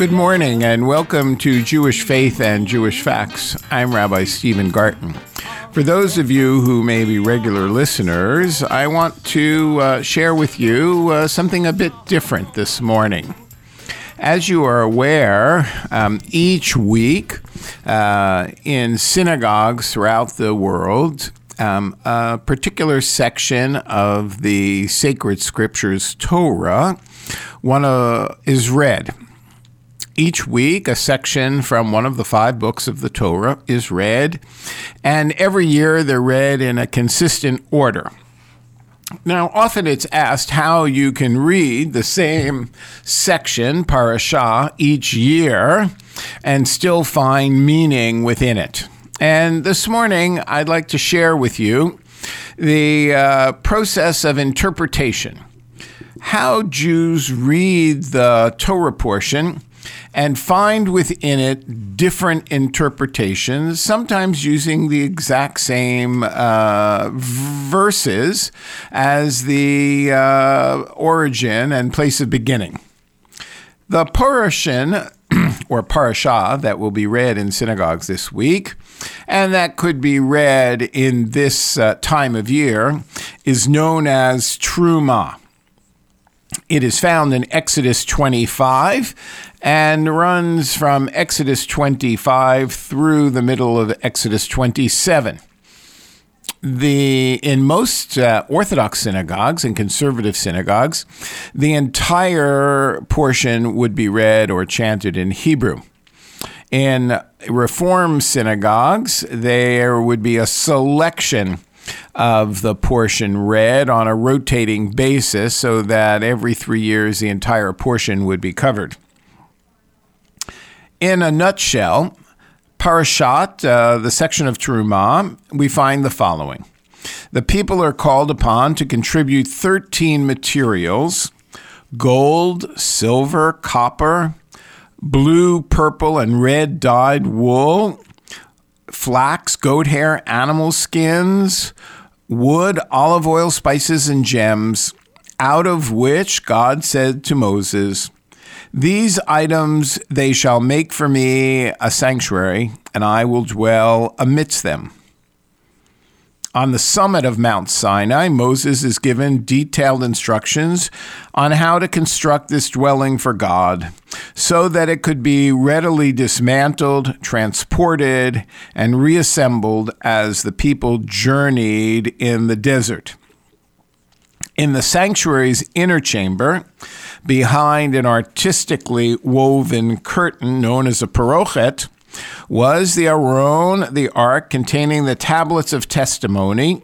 Good morning and welcome to Jewish Faith and Jewish Facts. I'm Rabbi Stephen Garten. For those of you who may be regular listeners, I want to uh, share with you uh, something a bit different this morning. As you are aware, um, each week uh, in synagogues throughout the world, um, a particular section of the sacred scriptures, Torah, one uh, is read. Each week, a section from one of the five books of the Torah is read, and every year they're read in a consistent order. Now, often it's asked how you can read the same section, parashah, each year and still find meaning within it. And this morning, I'd like to share with you the uh, process of interpretation. How Jews read the Torah portion and find within it different interpretations, sometimes using the exact same uh, verses as the uh, origin and place of beginning. The portion or parashah that will be read in synagogues this week, and that could be read in this uh, time of year, is known as Truma. It is found in Exodus 25 and runs from Exodus 25 through the middle of Exodus 27. The in most uh, Orthodox synagogues and conservative synagogues, the entire portion would be read or chanted in Hebrew. In Reform synagogues, there would be a selection of the portion read on a rotating basis so that every three years the entire portion would be covered. In a nutshell, Parashat, uh, the section of Terumah, we find the following. The people are called upon to contribute 13 materials gold, silver, copper, blue, purple, and red dyed wool, flax, goat hair, animal skins, wood, olive oil, spices, and gems, out of which God said to Moses, These items they shall make for me a sanctuary, and I will dwell amidst them. On the summit of Mount Sinai, Moses is given detailed instructions on how to construct this dwelling for God so that it could be readily dismantled, transported, and reassembled as the people journeyed in the desert. In the sanctuary's inner chamber, behind an artistically woven curtain known as a parochet, was the Aron, the ark containing the tablets of testimony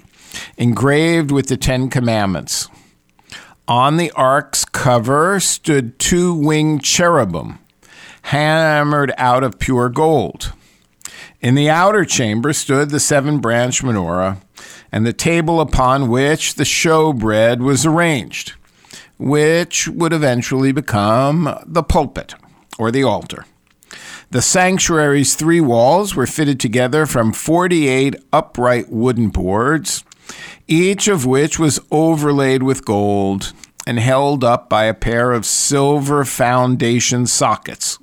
engraved with the Ten Commandments. On the ark's cover stood two winged cherubim, hammered out of pure gold. In the outer chamber stood the seven branch menorah and the table upon which the showbread was arranged, which would eventually become the pulpit or the altar. The sanctuary's three walls were fitted together from 48 upright wooden boards, each of which was overlaid with gold and held up by a pair of silver foundation sockets.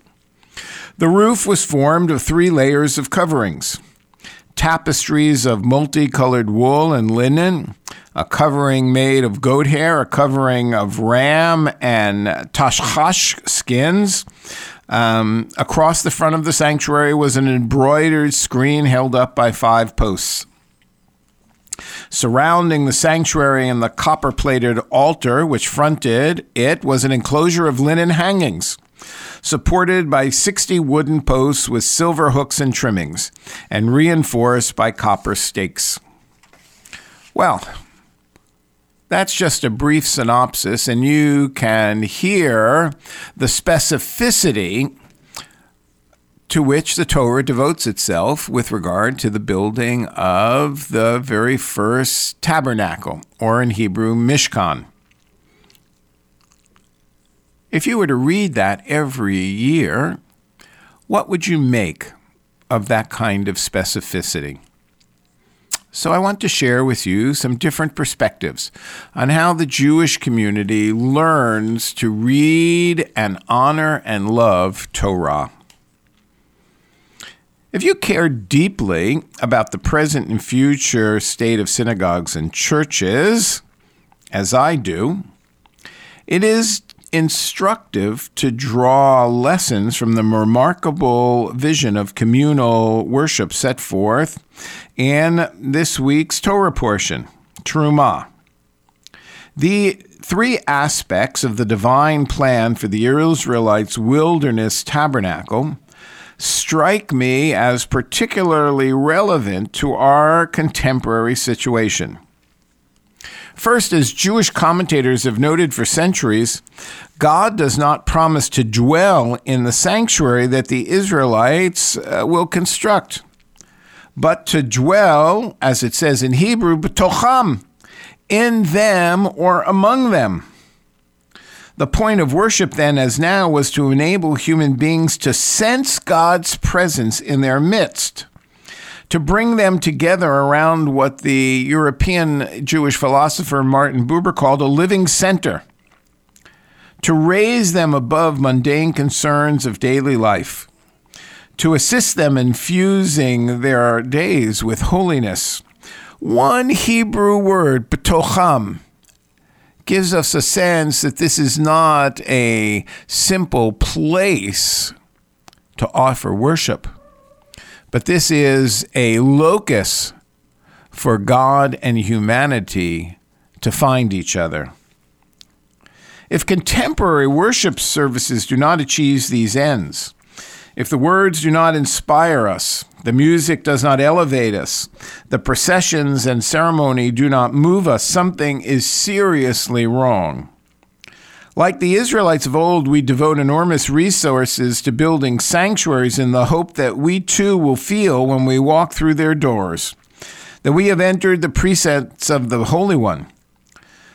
The roof was formed of three layers of coverings tapestries of multicolored wool and linen, a covering made of goat hair, a covering of ram and tachash skins, um, across the front of the sanctuary was an embroidered screen held up by five posts. Surrounding the sanctuary and the copper plated altar which fronted it was an enclosure of linen hangings, supported by 60 wooden posts with silver hooks and trimmings, and reinforced by copper stakes. Well, that's just a brief synopsis, and you can hear the specificity to which the Torah devotes itself with regard to the building of the very first tabernacle, or in Hebrew, Mishkan. If you were to read that every year, what would you make of that kind of specificity? So I want to share with you some different perspectives on how the Jewish community learns to read and honor and love Torah. If you care deeply about the present and future state of synagogues and churches, as I do, it is instructive to draw lessons from the remarkable vision of communal worship set forth in this week's Torah portion, Truma. The three aspects of the divine plan for the Israelites' wilderness tabernacle strike me as particularly relevant to our contemporary situation. First, as Jewish commentators have noted for centuries, God does not promise to dwell in the sanctuary that the Israelites uh, will construct, but to dwell, as it says in Hebrew, b'tocham, in them or among them. The point of worship then, as now, was to enable human beings to sense God's presence in their midst to bring them together around what the European Jewish philosopher Martin Buber called a living center, to raise them above mundane concerns of daily life, to assist them in fusing their days with holiness. One Hebrew word, betocham, gives us a sense that this is not a simple place to offer worship but this is a locus for God and humanity to find each other. If contemporary worship services do not achieve these ends, if the words do not inspire us, the music does not elevate us, the processions and ceremony do not move us, something is seriously wrong. Like the Israelites of old, we devote enormous resources to building sanctuaries in the hope that we too will feel when we walk through their doors that we have entered the precincts of the Holy One.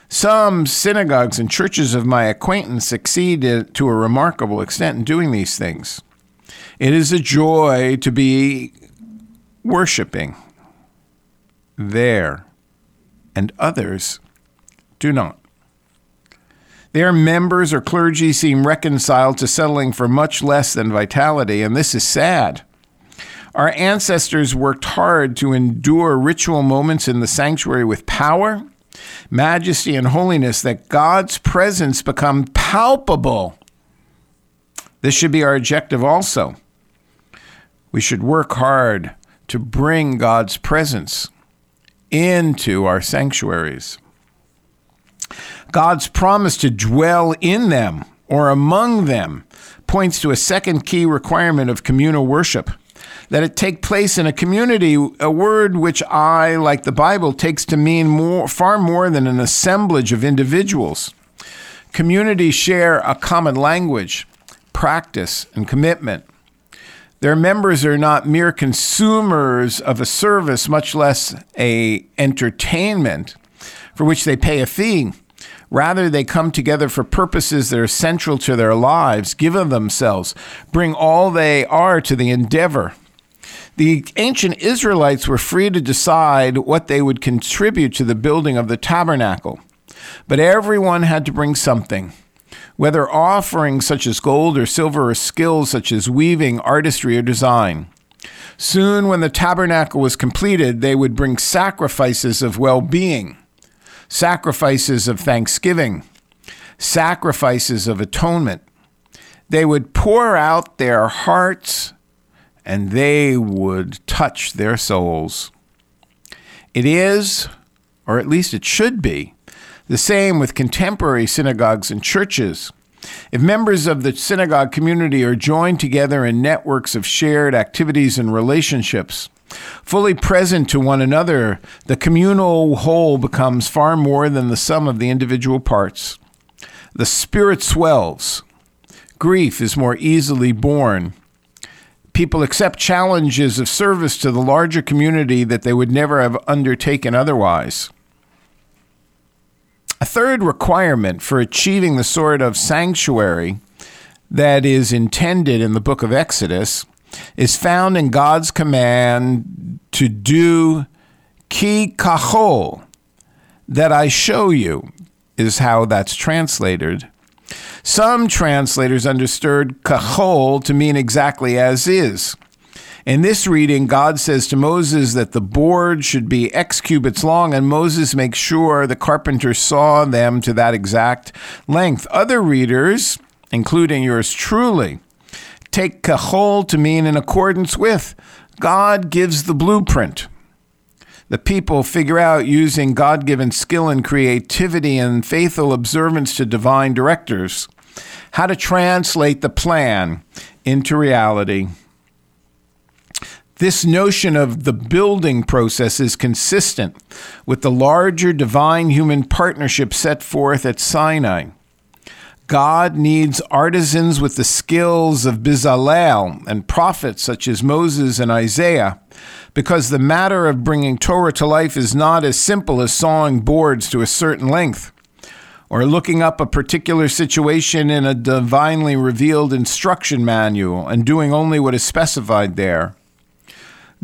Some synagogues and churches of my acquaintance succeed to a remarkable extent in doing these things. It is a joy to be worshiping there, and others do not. Their members or clergy seem reconciled to settling for much less than vitality, and this is sad. Our ancestors worked hard to endure ritual moments in the sanctuary with power, majesty, and holiness that God's presence become palpable. This should be our objective also. We should work hard to bring God's presence into our sanctuaries. God's promise to dwell in them or among them points to a second key requirement of communal worship that it take place in a community, a word which I, like the Bible, takes to mean more, far more than an assemblage of individuals. Communities share a common language, practice, and commitment. Their members are not mere consumers of a service, much less a entertainment for which they pay a fee. Rather, they come together for purposes that are central to their lives, give of themselves, bring all they are to the endeavor. The ancient Israelites were free to decide what they would contribute to the building of the tabernacle, but everyone had to bring something. Whether offerings such as gold or silver or skills such as weaving, artistry, or design. Soon, when the tabernacle was completed, they would bring sacrifices of well being sacrifices of thanksgiving, sacrifices of atonement. They would pour out their hearts and they would touch their souls. It is, or at least it should be, the same with contemporary synagogues and churches. If members of the synagogue community are joined together in networks of shared activities and relationships, Fully present to one another, the communal whole becomes far more than the sum of the individual parts. The spirit swells. Grief is more easily borne. People accept challenges of service to the larger community that they would never have undertaken otherwise. A third requirement for achieving the sort of sanctuary that is intended in the book of Exodus is found in God's command to do Ki kachol, that I show you, is how that's translated. Some translators understood kachol to mean exactly as is. In this reading, God says to Moses that the board should be X cubits long, and Moses makes sure the carpenter saw them to that exact length. Other readers, including yours truly, take kachol to mean in accordance with. God gives the blueprint. The people figure out using God given skill and creativity and faithful observance to divine directors how to translate the plan into reality. This notion of the building process is consistent with the larger divine human partnership set forth at Sinai. God needs artisans with the skills of Bezalel and prophets such as Moses and Isaiah, because the matter of bringing Torah to life is not as simple as sawing boards to a certain length or looking up a particular situation in a divinely revealed instruction manual and doing only what is specified there.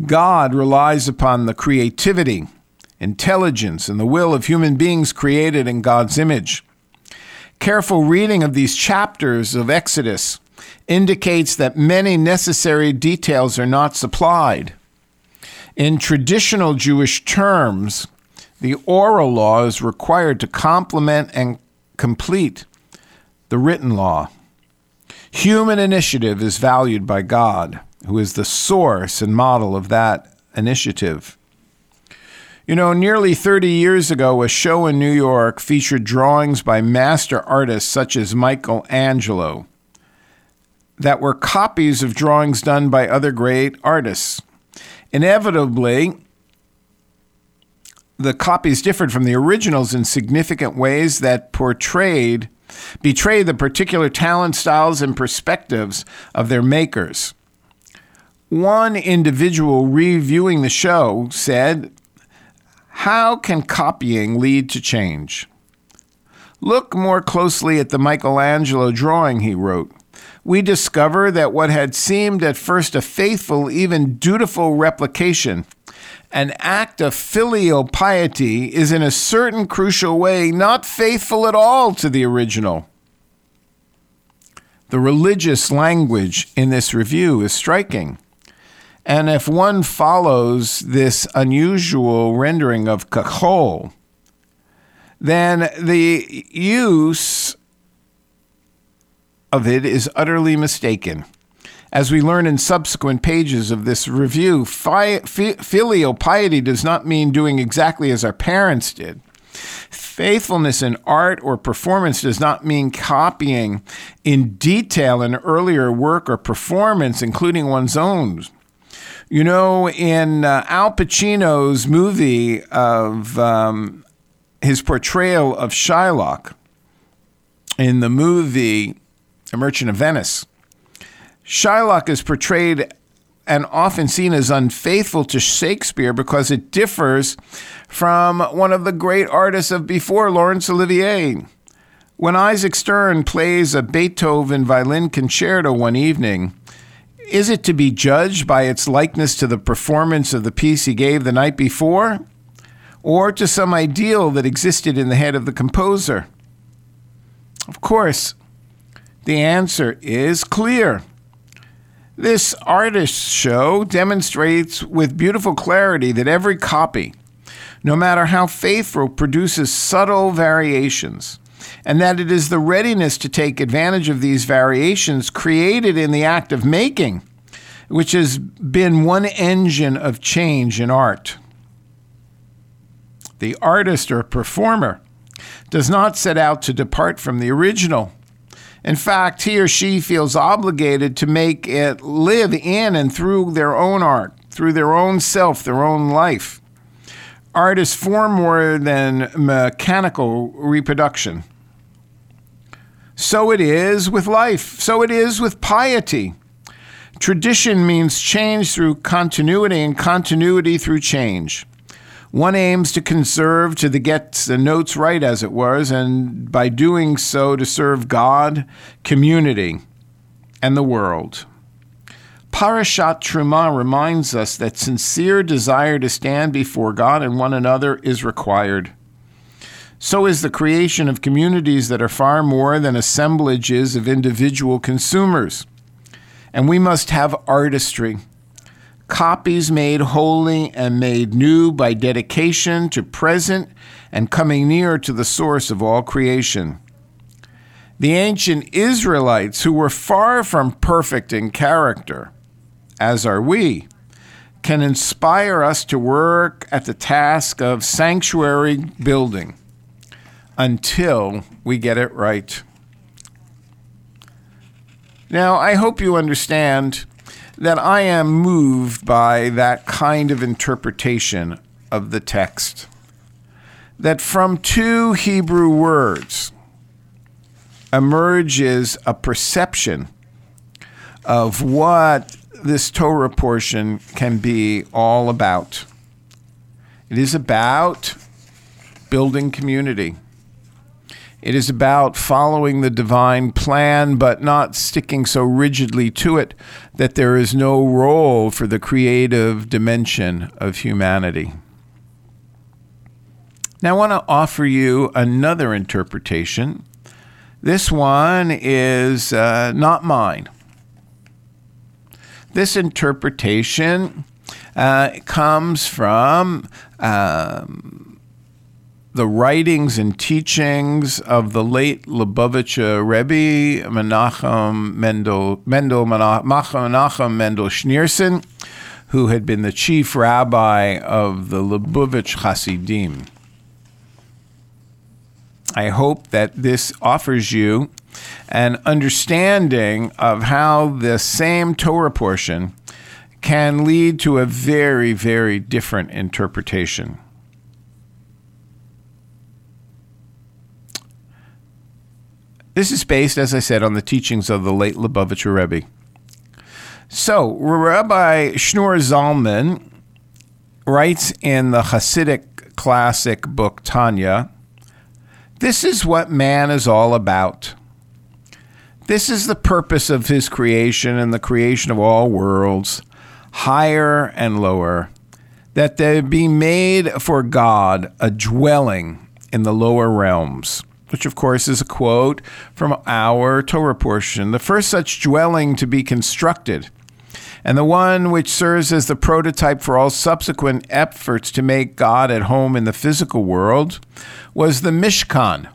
God relies upon the creativity, intelligence, and the will of human beings created in God's image. Careful reading of these chapters of Exodus indicates that many necessary details are not supplied. In traditional Jewish terms, the oral law is required to complement and complete the written law. Human initiative is valued by God who is the source and model of that initiative. You know, nearly 30 years ago, a show in New York featured drawings by master artists such as Michelangelo that were copies of drawings done by other great artists. Inevitably, the copies differed from the originals in significant ways that portrayed, betrayed the particular talent, styles, and perspectives of their makers. One individual reviewing the show said, How can copying lead to change? Look more closely at the Michelangelo drawing he wrote. We discover that what had seemed at first a faithful, even dutiful replication, an act of filial piety, is in a certain crucial way not faithful at all to the original. The religious language in this review is striking. And if one follows this unusual rendering of kachol, then the use of it is utterly mistaken. As we learn in subsequent pages of this review, fi- filial piety does not mean doing exactly as our parents did. Faithfulness in art or performance does not mean copying in detail an earlier work or performance, including one's own. You know, in uh, Al Pacino's movie of um, his portrayal of Shylock in the movie A Merchant of Venice, Shylock is portrayed and often seen as unfaithful to Shakespeare because it differs from one of the great artists of before, Laurence Olivier. When Isaac Stern plays a Beethoven violin concerto one evening, is it to be judged by its likeness to the performance of the piece he gave the night before, or to some ideal that existed in the head of the composer? Of course, the answer is clear. This artist's show demonstrates with beautiful clarity that every copy, no matter how faithful, produces subtle variations and that it is the readiness to take advantage of these variations created in the act of making, which has been one engine of change in art. The artist or performer does not set out to depart from the original. In fact, he or she feels obligated to make it live in and through their own art, through their own self, their own life. Art is far more than mechanical reproduction. So it is with life. So it is with piety. Tradition means change through continuity and continuity through change. One aims to conserve to the get the notes right, as it was, and by doing so to serve God, community, and the world. Parashat Truma reminds us that sincere desire to stand before God and one another is required. So is the creation of communities that are far more than assemblages of individual consumers. And we must have artistry, copies made holy and made new by dedication to present and coming near to the source of all creation. The ancient Israelites, who were far from perfect in character, as are we, can inspire us to work at the task of sanctuary building until we get it right. Now, I hope you understand that I am moved by that kind of interpretation of the text. That from two Hebrew words emerges a perception of what this Torah portion can be all about. It is about building community. It is about following the divine plan, but not sticking so rigidly to it that there is no role for the creative dimension of humanity. Now, I want to offer you another interpretation. This one is uh, not mine. This interpretation uh, comes from um, the writings and teachings of the late Lubavitcher Rebbe Menachem Mendel, Mendel Menachem Mendel Schneerson, who had been the chief rabbi of the Lubavitch Hasidim. I hope that this offers you an understanding of how the same Torah portion can lead to a very, very different interpretation. This is based, as I said, on the teachings of the late Lubavitcher Rebbe. So, Rabbi Schneur Zalman writes in the Hasidic classic book Tanya this is what man is all about. This is the purpose of his creation and the creation of all worlds, higher and lower, that they be made for God a dwelling in the lower realms which of course is a quote from our Torah portion, the first such dwelling to be constructed, and the one which serves as the prototype for all subsequent efforts to make God at home in the physical world, was the Mishkan,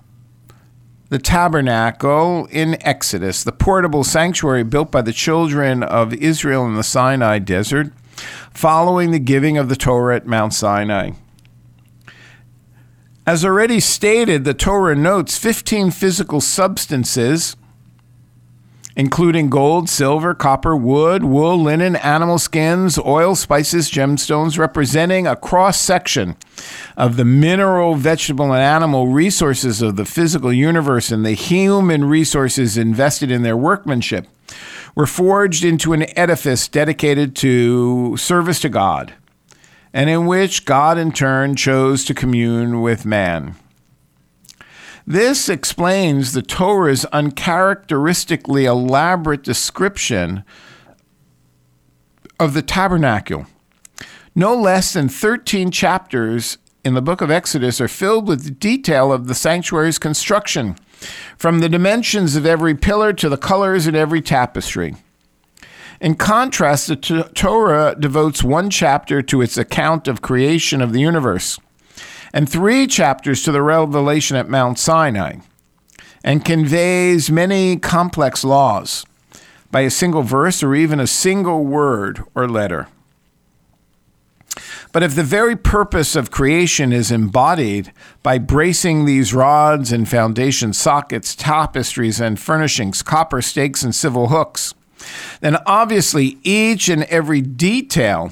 the tabernacle in Exodus, the portable sanctuary built by the children of Israel in the Sinai desert, following the giving of the Torah at Mount Sinai. As already stated, the Torah notes 15 physical substances, including gold, silver, copper, wood, wool, linen, animal skins, oil, spices, gemstones, representing a cross section of the mineral, vegetable, and animal resources of the physical universe and the human resources invested in their workmanship, were forged into an edifice dedicated to service to God and in which God in turn chose to commune with man. This explains the Torah's uncharacteristically elaborate description of the tabernacle. No less than 13 chapters in the book of Exodus are filled with detail of the sanctuary's construction, from the dimensions of every pillar to the colors in every tapestry. In contrast, the t- Torah devotes one chapter to its account of creation of the universe and three chapters to the revelation at Mount Sinai and conveys many complex laws by a single verse or even a single word or letter. But if the very purpose of creation is embodied by bracing these rods and foundation sockets, tapestries and furnishings, copper stakes and civil hooks, then obviously each and every detail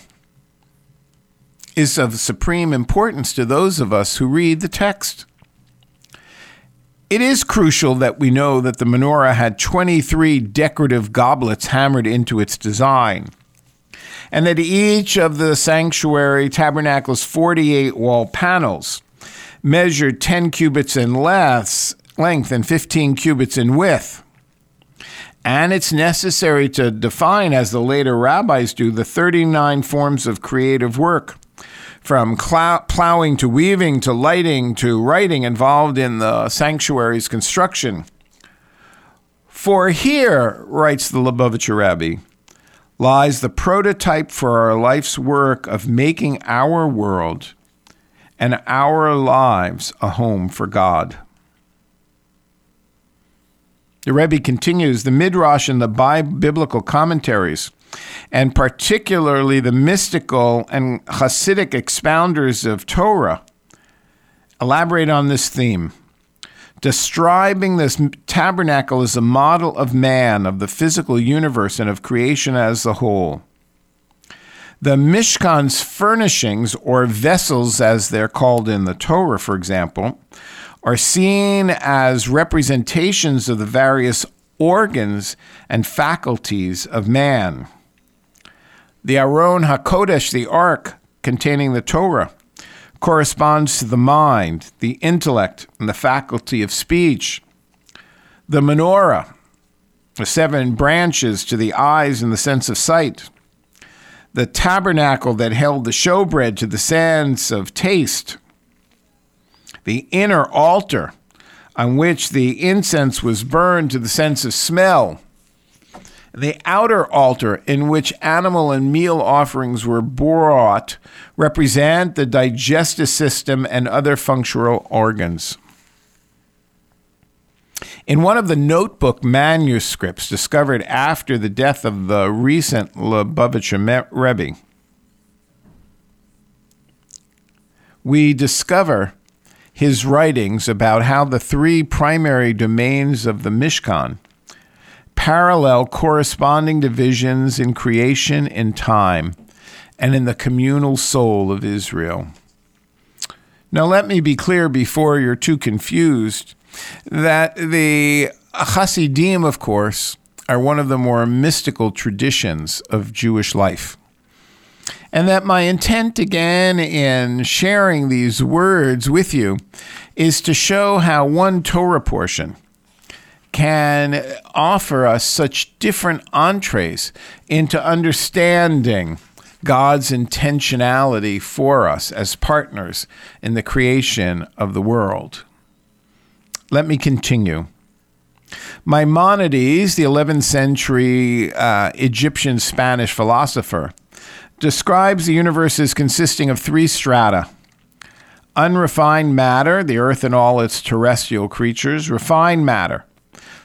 is of supreme importance to those of us who read the text. It is crucial that we know that the menorah had 23 decorative goblets hammered into its design, and that each of the sanctuary tabernacle's 48 wall panels measured 10 cubits in length and 15 cubits in width And it's necessary to define, as the later rabbis do, the 39 forms of creative work, from plowing to weaving to lighting to writing involved in the sanctuary's construction. For here, writes the Lubavitcher Rabbi, lies the prototype for our life's work of making our world and our lives a home for God. The Rebbe continues the Midrash and the biblical commentaries, and particularly the mystical and Hasidic expounders of Torah, elaborate on this theme, describing this tabernacle as a model of man, of the physical universe, and of creation as a whole. The Mishkan's furnishings, or vessels as they're called in the Torah, for example, are seen as representations of the various organs and faculties of man. The Aron HaKodesh, the ark containing the Torah, corresponds to the mind, the intellect, and the faculty of speech. The menorah, the seven branches to the eyes and the sense of sight. The tabernacle that held the showbread to the sense of taste the inner altar on which the incense was burned to the sense of smell, the outer altar in which animal and meal offerings were brought represent the digestive system and other functional organs. In one of the notebook manuscripts discovered after the death of the recent Lubavitcher Rebbe, we discover his writings about how the three primary domains of the Mishkan parallel corresponding divisions in creation in time and in the communal soul of Israel. Now, let me be clear before you're too confused that the Hasidim, of course, are one of the more mystical traditions of Jewish life and that my intent again in sharing these words with you is to show how one Torah portion can offer us such different entrees into understanding God's intentionality for us as partners in the creation of the world. Let me continue. Maimonides, the 11th century uh, Egyptian Spanish philosopher, describes the universe as consisting of three strata unrefined matter, the earth and all its terrestrial creatures, refined matter,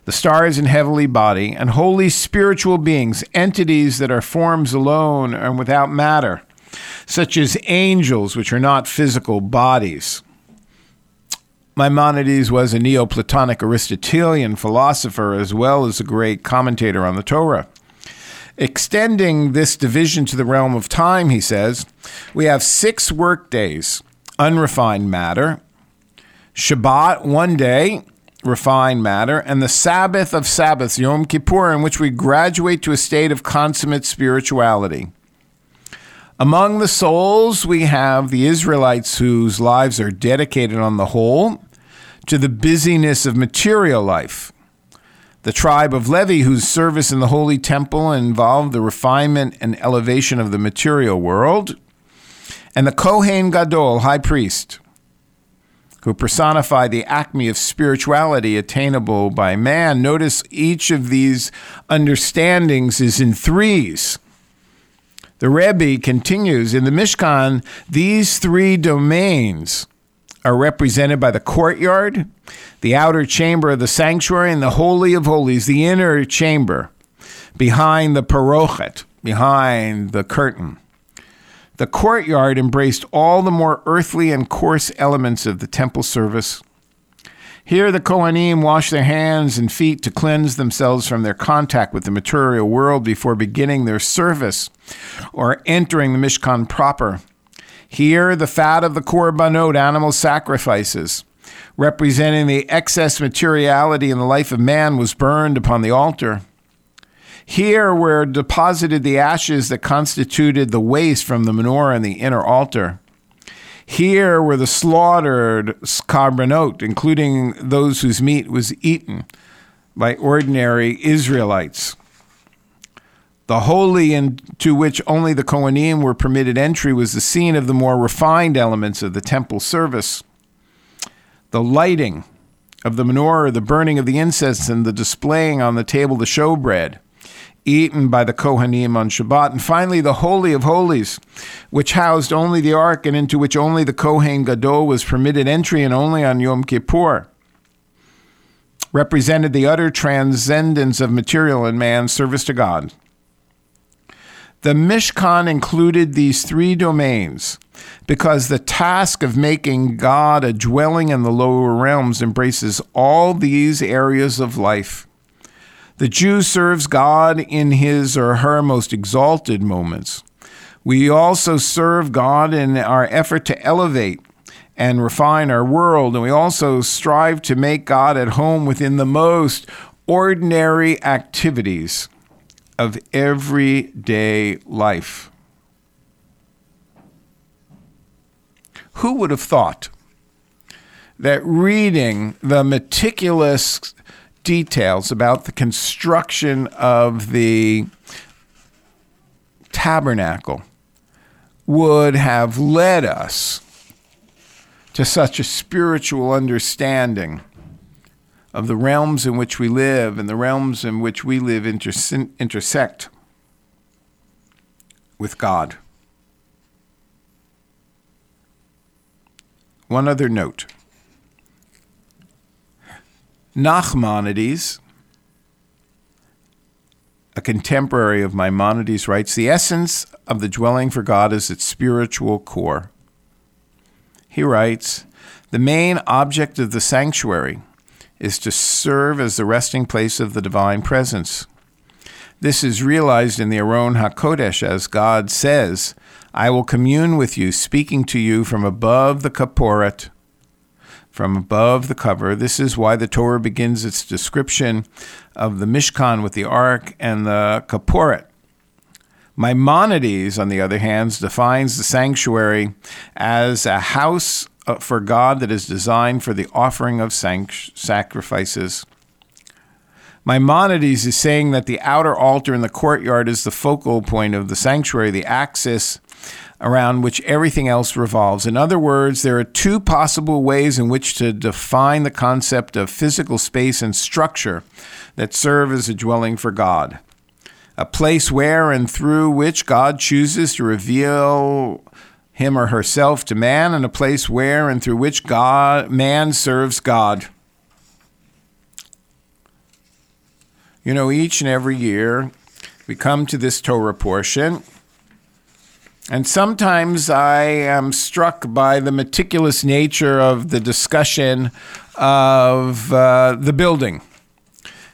the stars and heavenly body, and holy spiritual beings, entities that are forms alone and without matter, such as angels, which are not physical bodies. Maimonides was a Neoplatonic Aristotelian philosopher as well as a great commentator on the Torah. Extending this division to the realm of time, he says, we have six work days, unrefined matter, Shabbat, one day, refined matter, and the Sabbath of Sabbaths, Yom Kippur, in which we graduate to a state of consummate spirituality. Among the souls, we have the Israelites whose lives are dedicated on the whole to the busyness of material life the tribe of Levi, whose service in the holy temple involved the refinement and elevation of the material world, and the Kohen Gadol, high priest, who personify the acme of spirituality attainable by man. Notice each of these understandings is in threes. The Rebbe continues in the Mishkan, these three domains are represented by the courtyard, the outer chamber of the sanctuary, and the Holy of Holies, the inner chamber behind the parochet, behind the curtain. The courtyard embraced all the more earthly and coarse elements of the temple service. Here, the Kohanim wash their hands and feet to cleanse themselves from their contact with the material world before beginning their service or entering the Mishkan proper. Here, the fat of the korbanot, animal sacrifices, representing the excess materiality in the life of man, was burned upon the altar. Here were deposited the ashes that constituted the waste from the menorah and the inner altar. Here were the slaughtered korbanot, including those whose meat was eaten, by ordinary Israelites. The holy into which only the Kohanim were permitted entry was the scene of the more refined elements of the temple service. The lighting of the menorah, the burning of the incense, and the displaying on the table the showbread eaten by the Kohanim on Shabbat. And finally, the Holy of Holies, which housed only the ark and into which only the Kohen Gadol was permitted entry and only on Yom Kippur, represented the utter transcendence of material and man's service to God. The Mishkan included these three domains because the task of making God a dwelling in the lower realms embraces all these areas of life. The Jew serves God in his or her most exalted moments. We also serve God in our effort to elevate and refine our world, and we also strive to make God at home within the most ordinary activities of everyday life. Who would have thought that reading the meticulous details about the construction of the tabernacle would have led us to such a spiritual understanding of the realms in which we live and the realms in which we live intersect with God. One other note Nachmanides, a contemporary of Maimonides, writes The essence of the dwelling for God is its spiritual core. He writes The main object of the sanctuary is to serve as the resting place of the divine presence. This is realized in the Aron HaKodesh as God says, I will commune with you, speaking to you from above the Kaporet, from above the cover. This is why the Torah begins its description of the Mishkan with the ark and the Kaporet. Maimonides, on the other hand, defines the sanctuary as a house uh, for God that is designed for the offering of sacrifices. Maimonides is saying that the outer altar in the courtyard is the focal point of the sanctuary, the axis around which everything else revolves. In other words, there are two possible ways in which to define the concept of physical space and structure that serve as a dwelling for God. A place where and through which God chooses to reveal him or herself to man, and a place where and through which God man serves God. You know, each and every year we come to this Torah portion and sometimes I am struck by the meticulous nature of the discussion of uh, the building.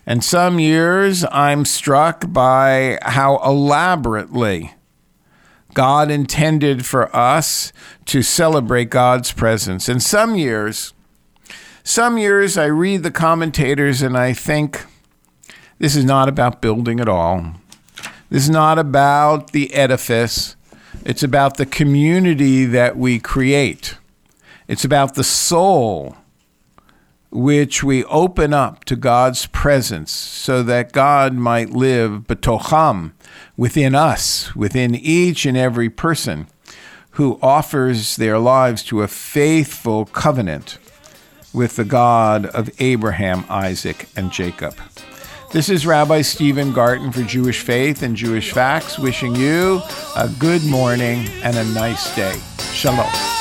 And some years I'm struck by how elaborately God intended for us to celebrate God's presence. And some years, some years I read the commentators and I think this is not about building at all. This is not about the edifice. It's about the community that we create. It's about the soul which we open up to God's presence so that God might live betocham within us, within each and every person who offers their lives to a faithful covenant with the God of Abraham, Isaac, and Jacob. This is Rabbi Stephen Garten for Jewish Faith and Jewish Facts, wishing you a good morning and a nice day. Shalom.